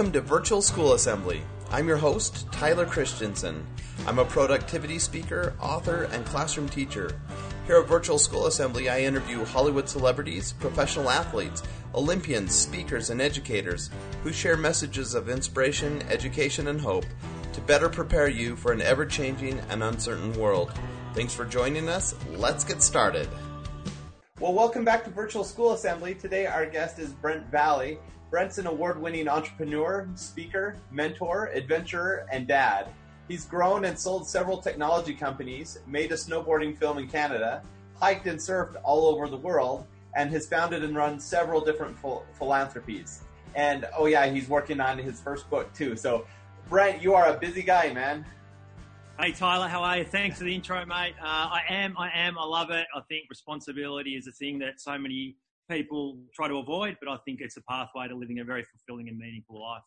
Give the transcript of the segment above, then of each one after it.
Welcome to Virtual School Assembly. I'm your host, Tyler Christensen. I'm a productivity speaker, author, and classroom teacher. Here at Virtual School Assembly, I interview Hollywood celebrities, professional athletes, Olympians, speakers, and educators who share messages of inspiration, education, and hope to better prepare you for an ever changing and uncertain world. Thanks for joining us. Let's get started. Well, welcome back to Virtual School Assembly. Today, our guest is Brent Valley. Brent's an award winning entrepreneur, speaker, mentor, adventurer, and dad. He's grown and sold several technology companies, made a snowboarding film in Canada, hiked and surfed all over the world, and has founded and run several different phil- philanthropies. And oh, yeah, he's working on his first book too. So, Brent, you are a busy guy, man. Hey Tyler, how are you? Thanks for the intro, mate. Uh, I am, I am, I love it. I think responsibility is a thing that so many people try to avoid, but I think it's a pathway to living a very fulfilling and meaningful life.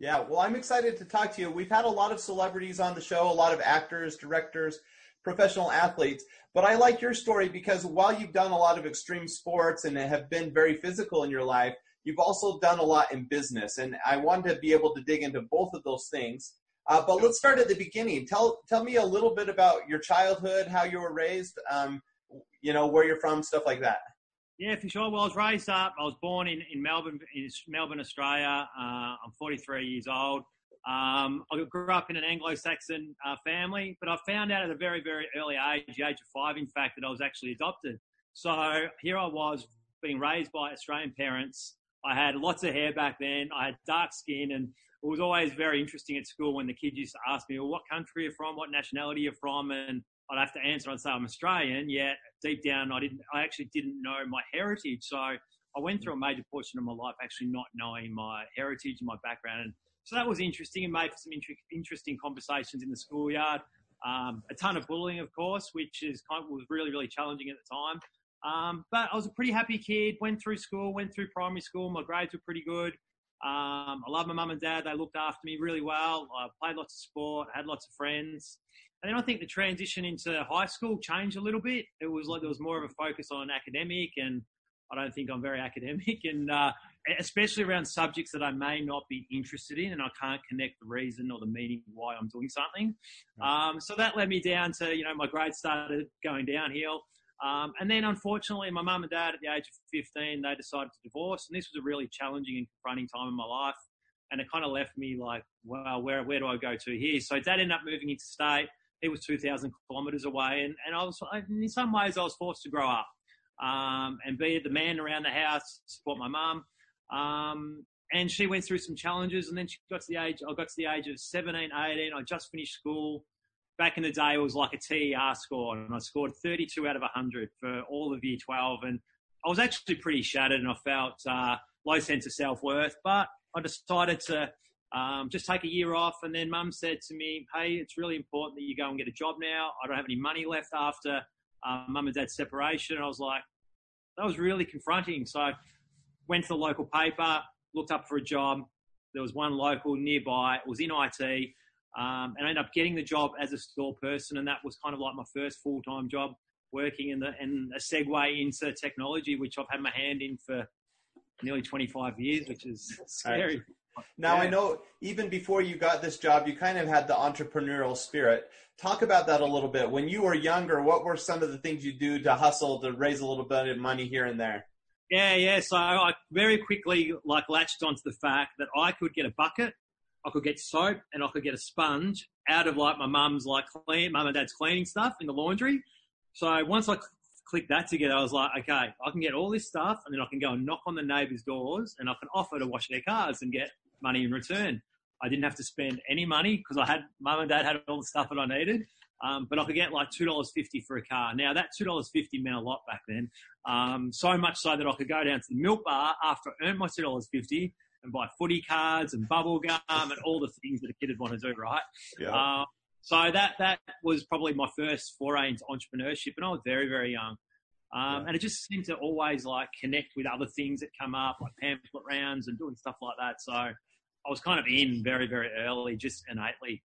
Yeah, well, I'm excited to talk to you. We've had a lot of celebrities on the show, a lot of actors, directors, professional athletes, but I like your story because while you've done a lot of extreme sports and have been very physical in your life, you've also done a lot in business. And I wanted to be able to dig into both of those things. Uh, but let's start at the beginning. Tell tell me a little bit about your childhood, how you were raised, um, you know, where you're from, stuff like that. Yeah, for sure. Well, I was raised up. I was born in, in Melbourne, in Melbourne, Australia. Uh, I'm 43 years old. Um, I grew up in an Anglo-Saxon uh, family, but I found out at a very, very early age, the age of five, in fact, that I was actually adopted. So here I was being raised by Australian parents. I had lots of hair back then. I had dark skin, and it was always very interesting at school when the kids used to ask me, well, what country are you're from, what nationality you're from, and I'd have to answer. I'd say I'm Australian, yet deep down, I didn't. I actually didn't know my heritage. So I went through a major portion of my life actually not knowing my heritage and my background. And so that was interesting and made for some inter- interesting conversations in the schoolyard. Um, a ton of bullying, of course, which is kind of, was really really challenging at the time. Um, but I was a pretty happy kid. Went through school, went through primary school. My grades were pretty good. Um, I love my mum and dad. They looked after me really well. I played lots of sport, had lots of friends. And then I think the transition into high school changed a little bit. It was like there was more of a focus on academic, and I don't think I'm very academic, and uh, especially around subjects that I may not be interested in, and I can't connect the reason or the meaning why I'm doing something. Um, so that led me down to you know my grades started going downhill. Um, and then, unfortunately, my mum and dad at the age of 15, they decided to divorce. And this was a really challenging and confronting time in my life. And it kind of left me like, well, where, where do I go to here? So dad ended up moving into state. He was 2,000 kilometres away. And, and I was, in some ways, I was forced to grow up um, and be the man around the house, support my mum. Um, and she went through some challenges. And then she got to the age, I got to the age of 17, 18. I just finished school back in the day, it was like a TER score, and I scored 32 out of 100 for all of year 12. And I was actually pretty shattered, and I felt uh, low sense of self worth. But I decided to um, just take a year off. And then Mum said to me, "Hey, it's really important that you go and get a job now. I don't have any money left after uh, Mum and Dad's separation." And I was like, that was really confronting. So I went to the local paper, looked up for a job. There was one local nearby. It was in IT. Um, and I ended up getting the job as a store person, and that was kind of like my first full time job working in the and a segue into technology, which I've had my hand in for nearly 25 years, which is scary. Now yeah. I know even before you got this job, you kind of had the entrepreneurial spirit. Talk about that a little bit. When you were younger, what were some of the things you do to hustle to raise a little bit of money here and there? Yeah, yeah. So I very quickly like latched onto the fact that I could get a bucket I could get soap and I could get a sponge out of like my mum's like clean, mum and dad's cleaning stuff in the laundry. So once I clicked that together, I was like, okay, I can get all this stuff and then I can go and knock on the neighbours' doors and I can offer to wash their cars and get money in return. I didn't have to spend any money because I had mum and dad had all the stuff that I needed. Um, but I could get like two dollars fifty for a car. Now that two dollars fifty meant a lot back then. Um, so much so that I could go down to the milk bar after I earned my two dollars fifty and buy footy cards and bubble gum and all the things that a kid would want to do, right? Yeah. Uh, so that that was probably my first foray into entrepreneurship, and I was very very young. Um, yeah. And it just seemed to always like connect with other things that come up, like pamphlet rounds and doing stuff like that. So I was kind of in very very early, just innately.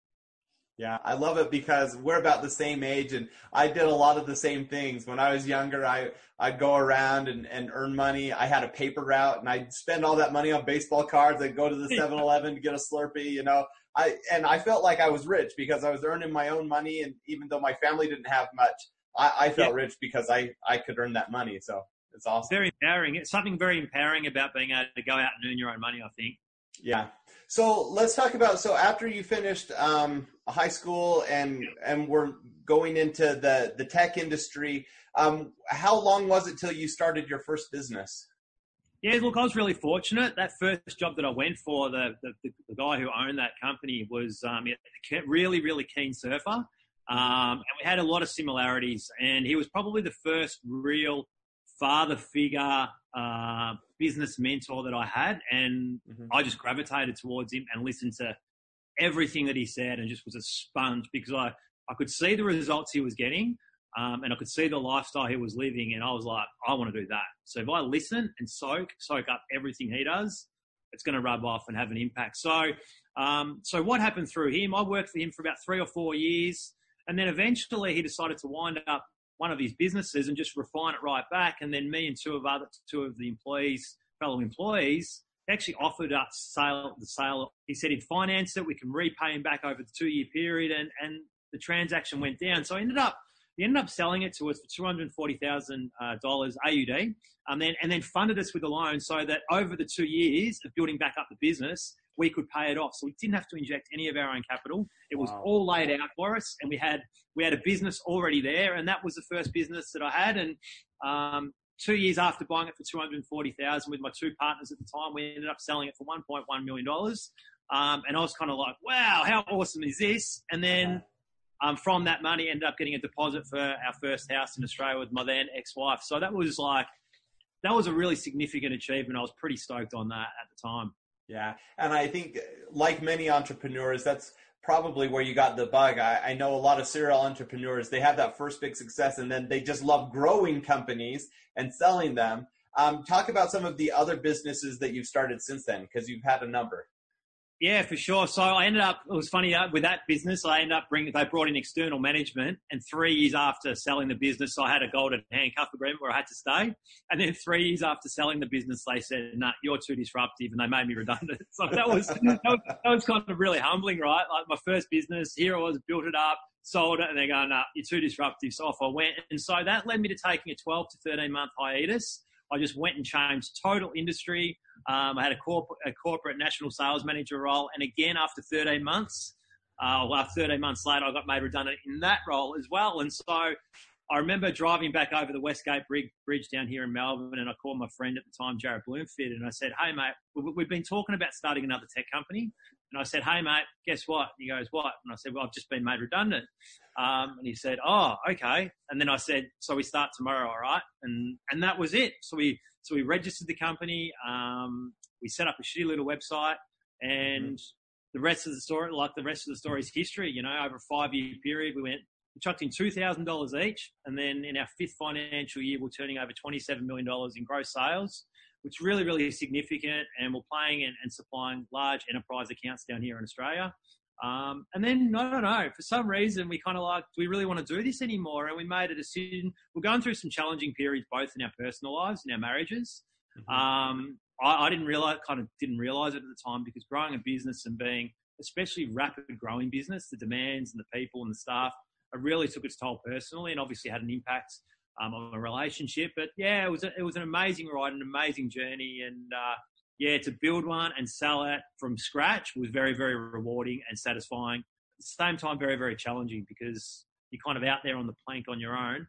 Yeah, I love it because we're about the same age and I did a lot of the same things. When I was younger, I, I'd go around and, and earn money. I had a paper route and I'd spend all that money on baseball cards. I'd go to the 7 Eleven to get a Slurpee, you know. I and I felt like I was rich because I was earning my own money and even though my family didn't have much, I, I felt yeah. rich because I, I could earn that money. So it's awesome. Very empowering. It's something very empowering about being able to go out and earn your own money, I think. Yeah. So let's talk about so after you finished um, high school and and we're going into the the tech industry. Um, how long was it till you started your first business? Yeah, look, I was really fortunate. That first job that I went for, the the, the guy who owned that company was um, a really really keen surfer, um, and we had a lot of similarities. And he was probably the first real father figure, uh, business mentor that I had, and mm-hmm. I just gravitated towards him and listened to everything that he said, and just was a sponge because I I could see the results he was getting. Um, and I could see the lifestyle he was living, and I was like, I want to do that. So if I listen and soak, soak up everything he does, it's going to rub off and have an impact. So, um, so what happened through him? I worked for him for about three or four years, and then eventually he decided to wind up one of his businesses and just refine it right back. And then me and two of other two of the employees, fellow employees, actually offered us sale the sale. He said he'd finance it. We can repay him back over the two year period, and and the transaction went down. So I ended up he ended up selling it to us for two hundred forty thousand uh, dollars AUD, um, then and then funded us with a loan so that over the two years of building back up the business, we could pay it off. So we didn't have to inject any of our own capital. It was wow. all laid out for us, and we had we had a business already there, and that was the first business that I had. And um, two years after buying it for two hundred forty thousand with my two partners at the time, we ended up selling it for one point one million dollars. Um, and I was kind of like, wow, how awesome is this? And then um, from that money, ended up getting a deposit for our first house in Australia with my then ex-wife. So that was like, that was a really significant achievement. I was pretty stoked on that at the time. Yeah, and I think, like many entrepreneurs, that's probably where you got the bug. I, I, know a lot of serial entrepreneurs, they have that first big success and then they just love growing companies and selling them. Um, talk about some of the other businesses that you've started since then, because you've had a number. Yeah, for sure. So I ended up, it was funny uh, with that business, I ended up bringing, they brought in external management. And three years after selling the business, I had a golden handcuff agreement where I had to stay. And then three years after selling the business, they said, no, nah, you're too disruptive. And they made me redundant. So that was, that was, that was kind of really humbling, right? Like my first business, here I was, built it up, sold it, and they're going, no, nah, you're too disruptive. So off I went. And so that led me to taking a 12 to 13 month hiatus. I just went and changed total industry. Um, I had a, corp- a corporate national sales manager role, and again after 13 months, uh, well, 13 months later, I got made redundant in that role as well. And so I remember driving back over the Westgate Bridge down here in Melbourne, and I called my friend at the time, Jared Bloomfield, and I said, "Hey, mate, we've been talking about starting another tech company." And I said, "Hey, mate, guess what?" And he goes, "What?" And I said, "Well, I've just been made redundant." Um, and he said, "Oh, okay." And then I said, "So we start tomorrow, all right?" And and that was it. So we so we registered the company. Um, we set up a shitty little website, and mm-hmm. the rest of the story, like the rest of the story, is history. You know, over a five year period, we went. We chucked in two thousand dollars each, and then in our fifth financial year, we're turning over twenty seven million dollars in gross sales which is really, really significant. And we're playing and, and supplying large enterprise accounts down here in Australia. Um, and then, no, no, no, for some reason, we kind of like, do we really want to do this anymore? And we made a decision. We're going through some challenging periods, both in our personal lives and our marriages. Mm-hmm. Um, I, I, didn't realize, kind of didn't realize it at the time because growing a business and being, especially rapid growing business, the demands and the people and the staff, it really took its toll personally and obviously had an impact um, on a relationship. But yeah, it was a, it was an amazing ride, an amazing journey, and uh, yeah, to build one and sell it from scratch was very very rewarding and satisfying. At the same time, very very challenging because you're kind of out there on the plank on your own,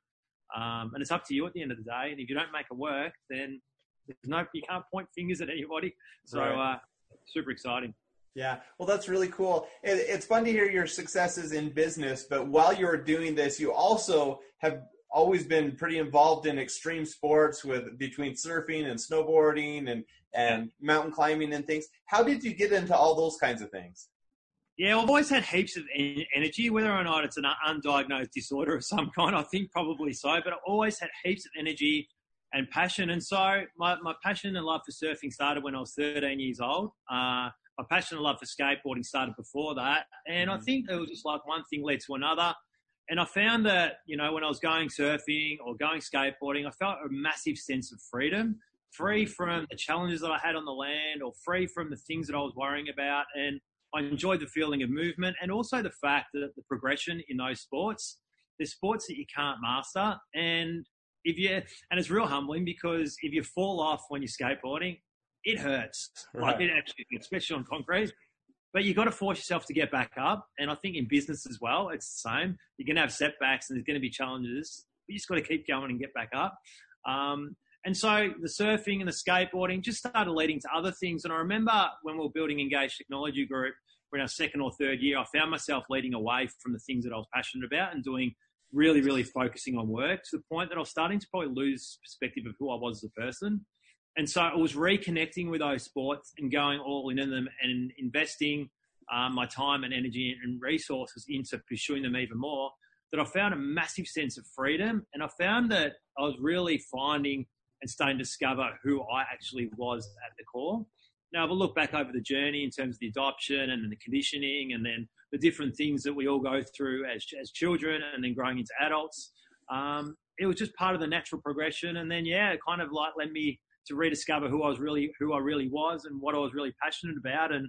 um, and it's up to you at the end of the day. And if you don't make it work, then there's no you can't point fingers at anybody. So uh, super exciting. Yeah, well, that's really cool. it's fun to hear your successes in business, but while you're doing this, you also have always been pretty involved in extreme sports with between surfing and snowboarding and and mountain climbing and things. How did you get into all those kinds of things? Yeah, I've always had heaps of energy, whether or not it's an undiagnosed disorder of some kind. I think probably so, but I always had heaps of energy and passion. And so my, my passion and love for surfing started when I was 13 years old. Uh, my passionate love for skateboarding started before that. And I Mhm. think it was just like one thing led to another. And I found that, you know, when I was going surfing or going skateboarding, I felt a massive sense of freedom, free from the challenges that I had on the land or free from the things that I was worrying about. And I enjoyed the feeling of movement and also the fact that the progression in those sports, there's sports that you can't master. And if you, and it's real humbling because if you fall off when you're skateboarding, it hurts. Like Right. it actually, especially on concrete. But you've got to force yourself to get back up. And I think in business as well, it's the same. You're going to have setbacks and there's going to be challenges. You just got to keep going and get back up. Um, and so the surfing and the skateboarding just started leading to other things. And I remember when we were building Engaged Technology Group, we're in our second or third year, I found myself leading away from the things that I was passionate about and doing really, really focusing on work to the point that I was starting to probably lose perspective of who I was as a person. And so it was reconnecting with those sports and going all in in them and investing um, my time and energy and resources into pursuing them even more. That I found a massive sense of freedom, and I found that I was really finding and starting to discover who I actually was at the core. Now, if I look back over the journey in terms of the adoption and the conditioning and then the different things that we all go through as, as children and then growing into adults, um, it was just part of the natural progression. And then, yeah, it kind of like led me to rediscover who I was really, who I really was and what I was really passionate about. And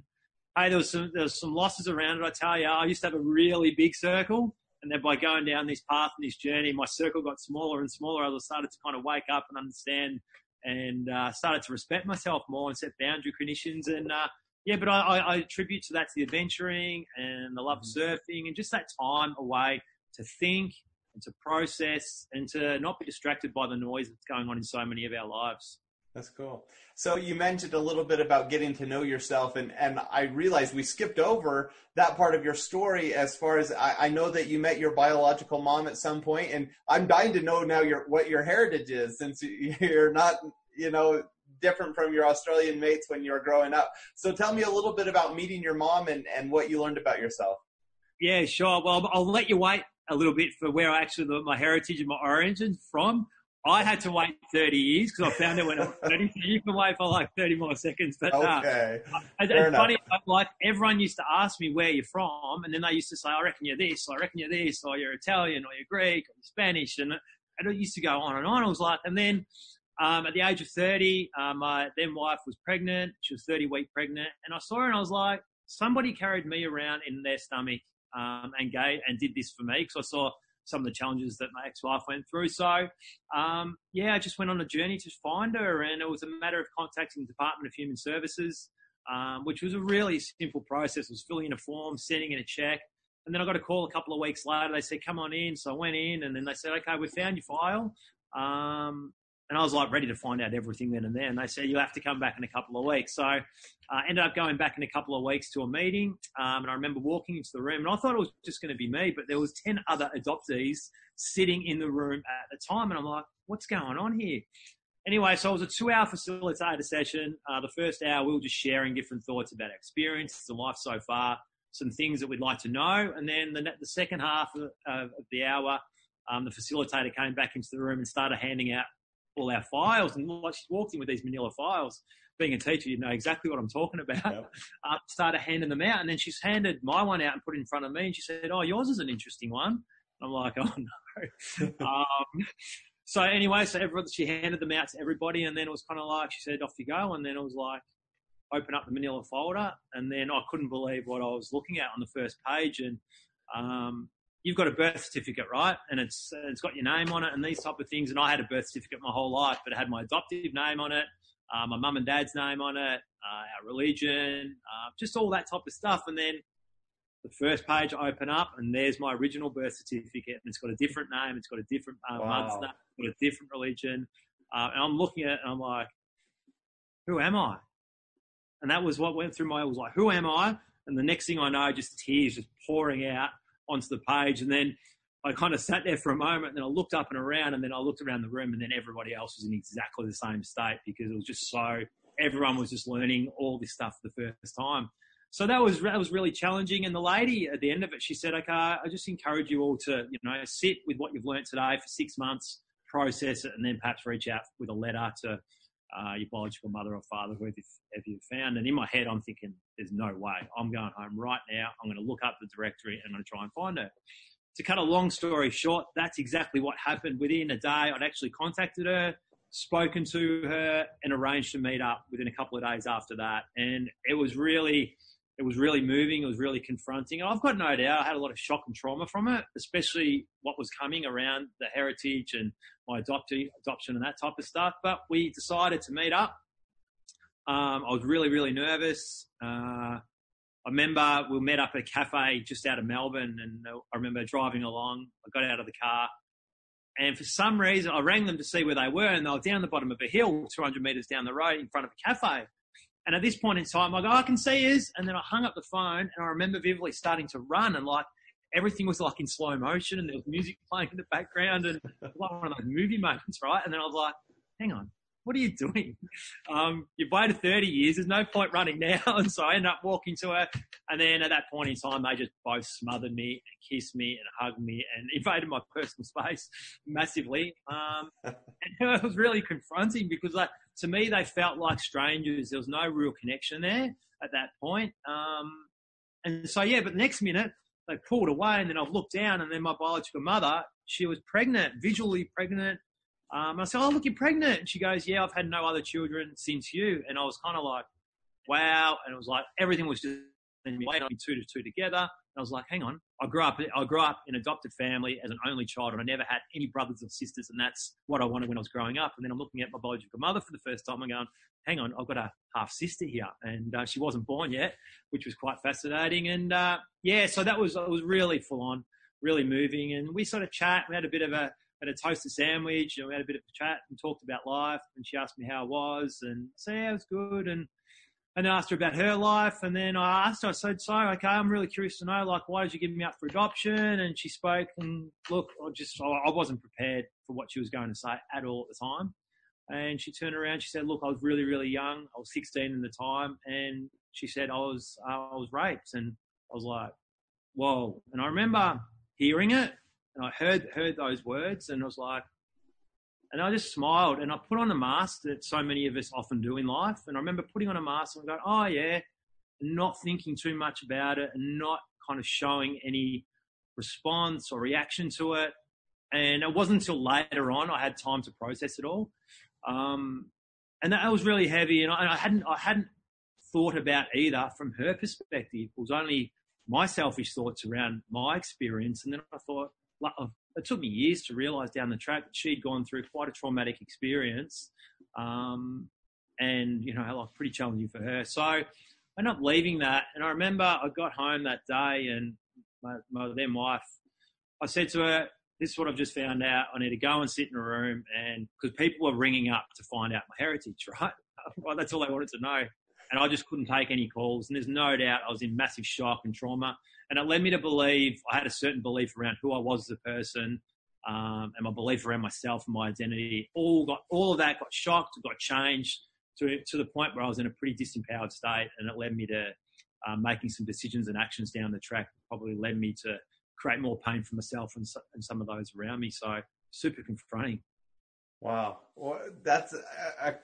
hey, there was some, there was some losses around it. I tell you, I used to have a really big circle. And then by going down this path and this journey, my circle got smaller and smaller as I started to kind of wake up and understand and uh, started to respect myself more and set boundary conditions. And uh, yeah, but I, I, I attribute to that to the adventuring and the love of surfing and just that time away to think and to process and to not be distracted by the noise that's going on in so many of our lives. That's cool. So you mentioned a little bit about getting to know yourself, and, and I realized we skipped over that part of your story as far as I, I know that you met your biological mom at some point, and I'm dying to know now your what your heritage is since you're not, you know, different from your Australian mates when you were growing up. So tell me a little bit about meeting your mom and, and what you learned about yourself. Yeah, sure. Well, I'll let you wait a little bit for where I actually my heritage and my origin from. I had to wait 30 years because I found out when I was 30. So you can wait for like 30 more seconds. But uh, Okay. it's Fair it's funny, like everyone used to ask me where you're from, and then they used to say, "I reckon you're this," "I reckon you're this," or "You're Italian," or "You're Greek," or "You're Spanish," and and it used to go on and on. I was like, and then um, at the age of 30, uh, my then wife was pregnant. She was 30 week pregnant, and I saw her and I was like, somebody carried me around in their stomach um, and gave and did this for me because I saw some of the challenges that my ex-wife went through. So, um, yeah, I just went on a journey to find her, and it was a matter of contacting the Department of Human Services, um, which was a really simple process. It was filling in a form, sending in a check, and then I got a call a couple of weeks later. They said, "Come on in." So I went in, and then they said, "Okay, we found your file." Um, and I was like ready to find out everything then and there. And they said, you'll have to come back in a couple of weeks. So I uh, ended up going back in a couple of weeks to a meeting. Um, and I remember walking into the room and I thought it was just going to be me, but there was 10 other adoptees sitting in the room at the time. And I'm like, what's going on here? Anyway, so it was a two hour facilitator session. Uh, the first hour, we were just sharing different thoughts about our experiences and life so far, some things that we'd like to know. And then the, the second half of, of the hour, um, the facilitator came back into the room and started handing out all our files. And like she walked in with these manila files. Being a teacher, you know exactly what I'm talking about. Yep. Uh, started handing them out. And then she's handed my one out and put it in front of me. And she said, Oh, yours is an interesting one. I'm like, Oh, no. um, so anyway, so everybody, she handed them out to everybody. And then it was kind of like, she said, Off you go. And then it was like, open up the manila folder. And then I couldn't believe what I was looking at on the first page. And, um, you've got a birth certificate, right? And it's it's got your name on it and these type of things. And I had a birth certificate my whole life, but it had my adoptive name on it, uh, my mum and dad's name on it, uh, our religion, uh, just all that type of stuff. And then the first page I open up, and there's my original birth certificate, and it's got a different name, it's got a different uh, Wow. mother's name, it's got a different religion. Uh, and I'm looking at it, and I'm like, who am I? And that was what went through my. I was like, who am I? And the next thing I know, just tears just pouring out onto the page. And then I kind of sat there for a moment and then I looked up and around and then I looked around the room and then everybody else was in exactly the same state because it was just so, everyone was just learning all this stuff for the first time. So that was, that was really challenging. And the lady at the end of it, she said, okay, I just encourage you all to, you know, sit with what you've learned today for six months, process it, and then perhaps reach out with a letter to uh, your biological mother or father, whoever you found. And in my head, I'm thinking, there's no way. I'm going home right now. I'm going to look up the directory and I'm going to try and find her. To cut a long story short, that's exactly what happened. Within a day, I'd actually contacted her, spoken to her, and arranged to meet up within a couple of days after that. And it was really, it was really moving. It was really confronting. I've got no doubt I had a lot of shock and trauma from it, especially what was coming around the heritage and my adoptee, adoption and that type of stuff. But we decided to meet up. Um, I was really, really nervous. Uh, I remember we met up at a cafe just out of Melbourne, and I remember driving along. I got out of the car, and for some reason, I rang them to see where they were, and they were down the bottom of a hill, 200 meters down the road, in front of a cafe. And at this point in time, I go, I can see yous. And then I hung up the phone and I remember vividly starting to run and like everything was like in slow motion and there was music playing in the background and like one of those movie moments, right? And then I was like, hang on, what are you doing? Um, you've waited 30 years. There's no point running now. And so I ended up walking to her. And then at that point in time, they just both smothered me and kissed me and hugged me and invaded my personal space massively. Um, and it was really confronting because like, to me, they felt like strangers. There was no real connection there at that point. Um, and so, yeah, but the next minute, they pulled away and then I've looked down and then my biological mother, she was pregnant, visually pregnant. Um, I said, oh, look, you're pregnant. And she goes, yeah, I've had no other children since you. And I was kind of like, wow. And it was like, everything was just wait on two to two together. And I was like, hang on. I grew up, I grew up in an adopted family as an only child and I never had any brothers or sisters. And that's what I wanted when I was growing up. And then I'm looking at my biological mother for the first time and going, hang on, I've got a half sister here. And uh, she wasn't born yet, which was quite fascinating. And uh, yeah, so that was, it was really full on, really moving. And we sort of chat. We had a bit of a, had a toasted sandwich and we had a bit of a chat and talked about life. And she asked me how I was and said, yeah, it was good. And and asked her about her life. And then I asked her, I said, so, okay, I'm really curious to know, like, why did you give me up for adoption? And she spoke and look, I just, I wasn't prepared for what she was going to say at all at the time. And she turned around, she said, look, I was really, really young. I was 16 in the time. And she said, I was, uh, I was raped. And I was like, whoa. And I remember hearing it and I heard, heard those words and I was like, and I just smiled and I put on a mask that so many of us often do in life. And I remember putting on a mask and going, oh, yeah, not thinking too much about it and not kind of showing any response or reaction to it. And it wasn't until later on I had time to process it all. Um, and that was really heavy. And I, and I hadn't, I hadn't thought about either from her perspective. It was only my selfish thoughts around my experience. And then I thought, it took me years to realize down the track that she'd gone through quite a traumatic experience. Um, and, you know, like pretty challenging for her. So I ended up leaving that. And I remember I got home that day and my, my then wife, I said to her, this is what I've just found out. I need to go and sit in a room and because people were ringing up to find out my heritage, right? well, that's all they wanted to know. And I just couldn't take any calls. And there's no doubt I was in massive shock and trauma. And it led me to believe I had a certain belief around who I was as a person, um, and my belief around myself and my identity. All got all of that got shocked, got changed to to the point where I was in a pretty disempowered state, and it led me to um, making some decisions and actions down the track. Probably led me to create more pain for myself and, and some of those around me. So super confronting. Wow, well, that's a, a,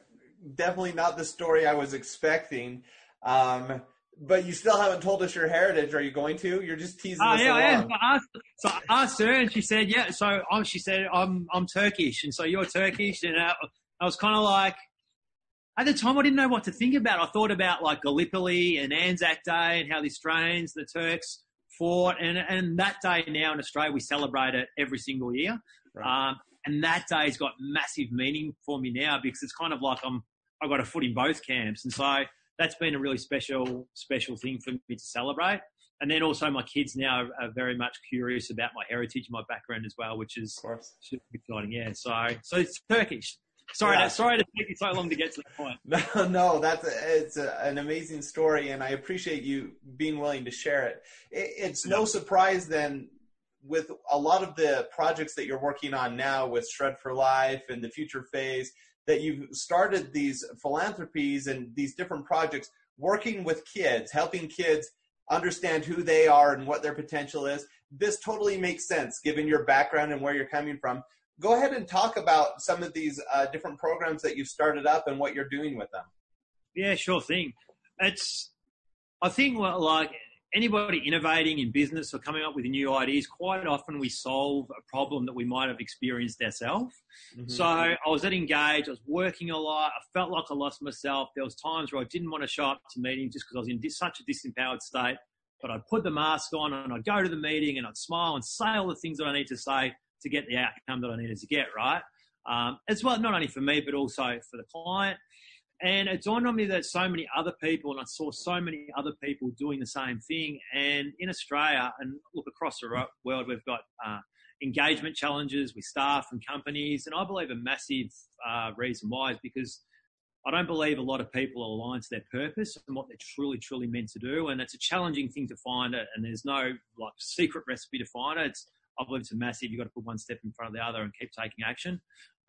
definitely not the story I was expecting. Um, but you still haven't told us your heritage. Are you going to? You're just teasing uh, us yeah, along. Yeah, I asked, so I asked her, and she said, "Yeah." So um, she said, "I'm I'm Turkish," and so you're Turkish, and I, I was kind of like, at the time, I didn't know what to think about. I thought about like Gallipoli and Anzac Day and how the Australians, the Turks fought, and and that day now in Australia we celebrate it every single year. Right. Um, and that day's got massive meaning for me now because it's kind of like I'm I got a foot in both camps, and so that's been a really special, special thing for me to celebrate. And then also my kids now are, very much curious about my heritage, my background as well, which is super exciting. Yeah. So, so it's Turkish. Sorry, yeah. to, sorry to take you so long to get to the point. No, no, that's a, it's a, an amazing story, and I appreciate you being willing to share it. it it's no surprise then with a lot of the projects that you're working on now with Shred for Life and the Future Phase that you've started these philanthropies and these different projects working with kids, helping kids understand who they are and what their potential is. This totally makes sense given your background and where you're coming from. go ahead and talk about some of these uh, different programs that you've started up and what you're doing with them. Yeah, sure thing. It's, I think, like anybody innovating in business or coming up with new ideas, quite often we solve a problem that we might have experienced ourselves. Mm-hmm. So I was at Engage, I was working a lot, I felt like I lost myself. There was times where I didn't want to show up to meetings just because I was in such a disempowered state. But I'd put the mask on and I'd go to the meeting and I'd smile and say all the things that I need to say to get the outcome that I needed to get, right? Um, as well, not only for me, but also for the client. And it dawned on me that so many other people, and I saw so many other people doing the same thing. And in Australia, and look across the world, we've got uh, engagement challenges with staff and companies. And I believe a massive uh, reason why is because I don't believe a lot of people are aligned to their purpose and what they're truly, truly meant to do. And it's a challenging thing to find it. And there's no like secret recipe to find it. It's, I believe it's a massive. You've got to put one step in front of the other and keep taking action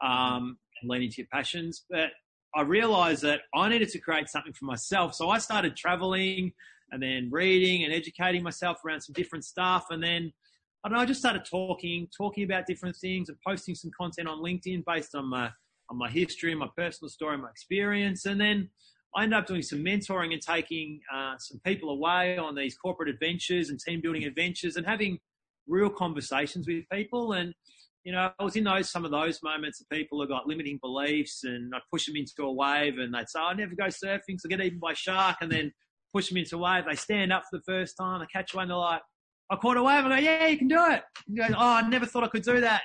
um, and lean into your passions. But I realized that I needed to create something for myself. So I started traveling and then reading and educating myself around some different stuff. And then I don't know, I just started talking, talking about different things and posting some content on LinkedIn based on my, on my history, my personal story, my experience. And then I ended up doing some mentoring and taking uh, some people away on these corporate adventures and team building adventures and having real conversations with people. And you know, I was in those some of those moments of people who got limiting beliefs, and I'd push them into a wave, and they'd say, "I never go surfing, so I get eaten by shark," and then push them into a wave. They stand up for the first time, they catch one, they're like, "I caught a wave." I go, "Yeah, you can do it." And go, "Oh, I never thought I could do that."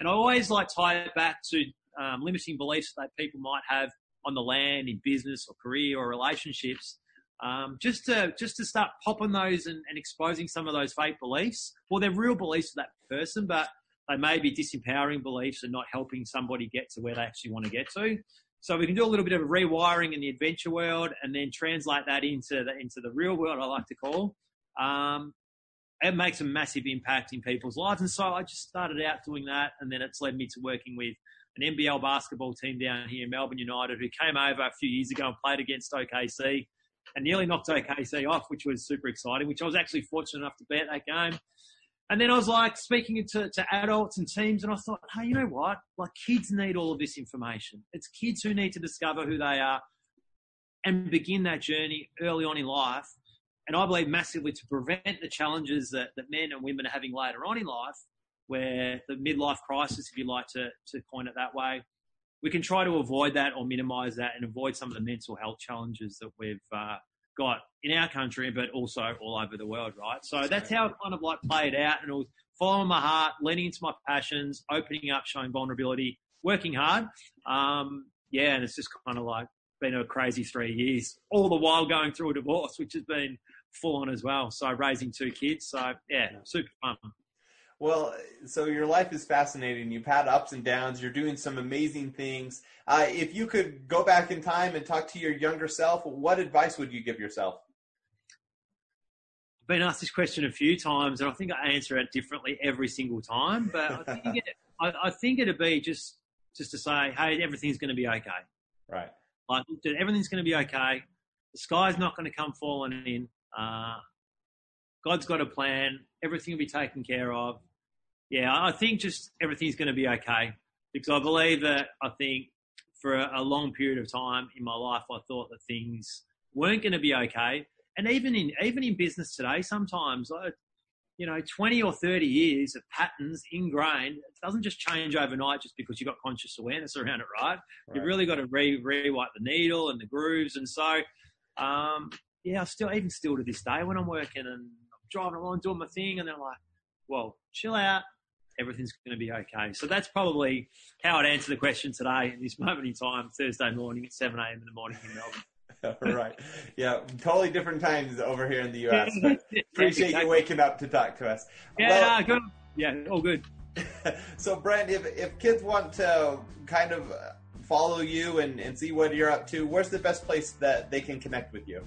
And I always like tie it back to um, limiting beliefs that people might have on the land, in business or career or relationships. Um, just to just to start popping those and, and, exposing some of those fake beliefs. Well, they're real beliefs for that person, but they may be disempowering beliefs and not helping somebody get to where they actually want to get to. So we can do a little bit of rewiring in the adventure world and then translate that into the, into the real world, I like to call. Um, it makes a massive impact in people's lives. And so I just started out doing that. And then it's led me to working with an NBL basketball team down here in Melbourne United who came over a few years ago and played against OKC and nearly knocked OKC off, which was super exciting, which I was actually fortunate enough to be at that game. And then I was like speaking to, to adults and teams, and I thought, hey, you know what? Like kids need all of this information. It's kids who need to discover who they are and begin that journey early on in life. And I believe massively to prevent the challenges that, that men and women are having later on in life, where the midlife crisis, if you like to, to coin it that way, we can try to avoid that or minimize that and avoid some of the mental health challenges that we've uh, got in our country, but also all over the world, right? So that's how it kind of like played out and it was following my heart, leaning into my passions, opening up, showing vulnerability, working hard. Um, yeah, and it's just kind of like been a crazy three years, all the while going through a divorce, which has been full on as well. So raising two kids. So yeah, super fun. Well, so your life is fascinating. You've had ups and downs. You're doing some amazing things. Uh, if you could go back in time and talk to your younger self, what advice would you give yourself? I've been asked this question a few times, and I think I answer it differently every single time. But I think, it, I, I think it'd be just just to say, hey, everything's going to be okay. Right. Like everything's going to be okay. The sky's not going to come falling in. Uh, God's got a plan. Everything will be taken care of yeah, I think just everything's going to be okay because I believe that I think for a, long period of time in my life, I thought that things weren't going to be okay. And even in, even in business today, sometimes, I, you know, 20 or 30 years of patterns ingrained, it doesn't just change overnight just because you've got conscious awareness around it, right? right. You've really got to re, rewrite the needle and the grooves. And so, um, yeah, I still, even still to this day when I'm working and I'm driving along doing my thing and they're like, well, chill out, everything's going to be okay. So that's probably how I'd answer the question today in this moment in time, Thursday morning at 7 a.m. in the morning in Melbourne. right. Yeah, totally different times over here in the U.S. But appreciate exactly. you waking up to talk to us. Yeah, well, good. Yeah, all good. so, Brent, if, if kids want to kind of follow you and, and see what you're up to, where's the best place that they can connect with you?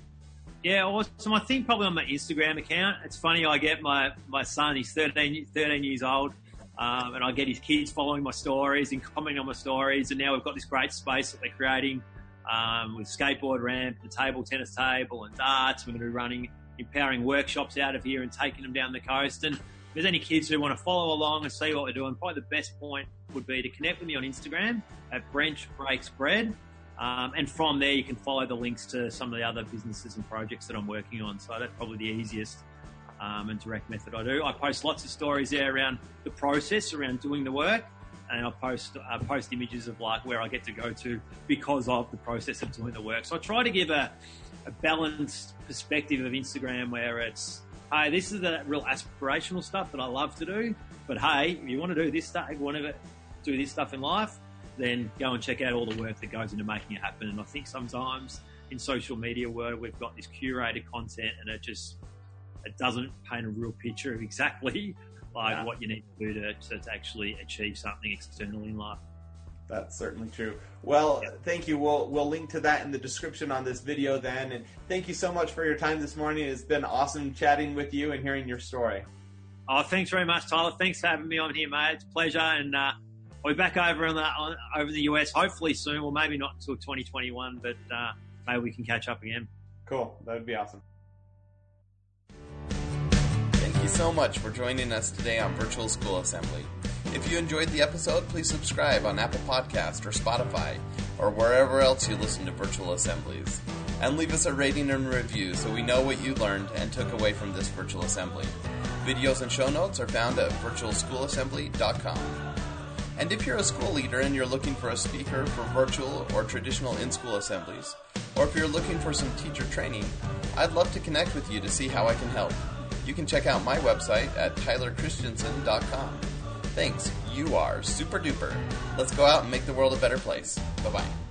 Yeah, awesome. I think probably on my Instagram account. It's funny, I get my, my son, he's 13, 13 years old. Um, and I get his kids following my stories and commenting on my stories. And now we've got this great space that they're creating um, with skateboard ramp, the table tennis table, and darts. We're going to be running empowering workshops out of here and taking them down the coast. And if there's any kids who want to follow along and see what we're doing, probably the best point would be to connect with me on Instagram at Brent Breaks Bread. Um, and from there, you can follow the links to some of the other businesses and projects that I'm working on. So that's probably the easiest um, and direct method I do. I post lots of stories there around the process, around doing the work, and I post uh, post images of like where I get to go to because of the process of doing the work. So I try to give a, a balanced perspective of Instagram where it's hey, this is the real aspirational stuff that I love to do, but hey, if you want to do this stuff, want to do this stuff in life, then go and check out all the work that goes into making it happen. And I think sometimes in social media world, we've got this curated content and it just, it doesn't paint a real picture of exactly like yeah. what you need to do to, to, to actually achieve something externally in life. That's certainly true. Well, thank you. We'll we'll link to that in the description on this video then. And thank you so much for your time this morning. It's been awesome chatting with you and hearing your story. Oh, thanks very much, Tyler. Thanks for having me on here, mate. It's a pleasure. And uh, be back over on the on, over the US hopefully soon. Well, maybe not until 2021, but uh, maybe we can catch up again. Cool. That would be awesome. So much for joining us today on Virtual School Assembly. If you enjoyed the episode, please subscribe on Apple Podcast or Spotify or wherever else you listen to virtual assemblies. And leave us a rating and review so we know what you learned and took away from this virtual assembly. Videos and show notes are found at virtualschoolassembly.com. And if you're a school leader and you're looking for a speaker for virtual or traditional in school assemblies, or if you're looking for some teacher training, I'd love to connect with you to see how I can help. You can check out my website at tylerchristiansen.com. Thanks, you are super duper. Let's go out and make the world a better place. Bye bye.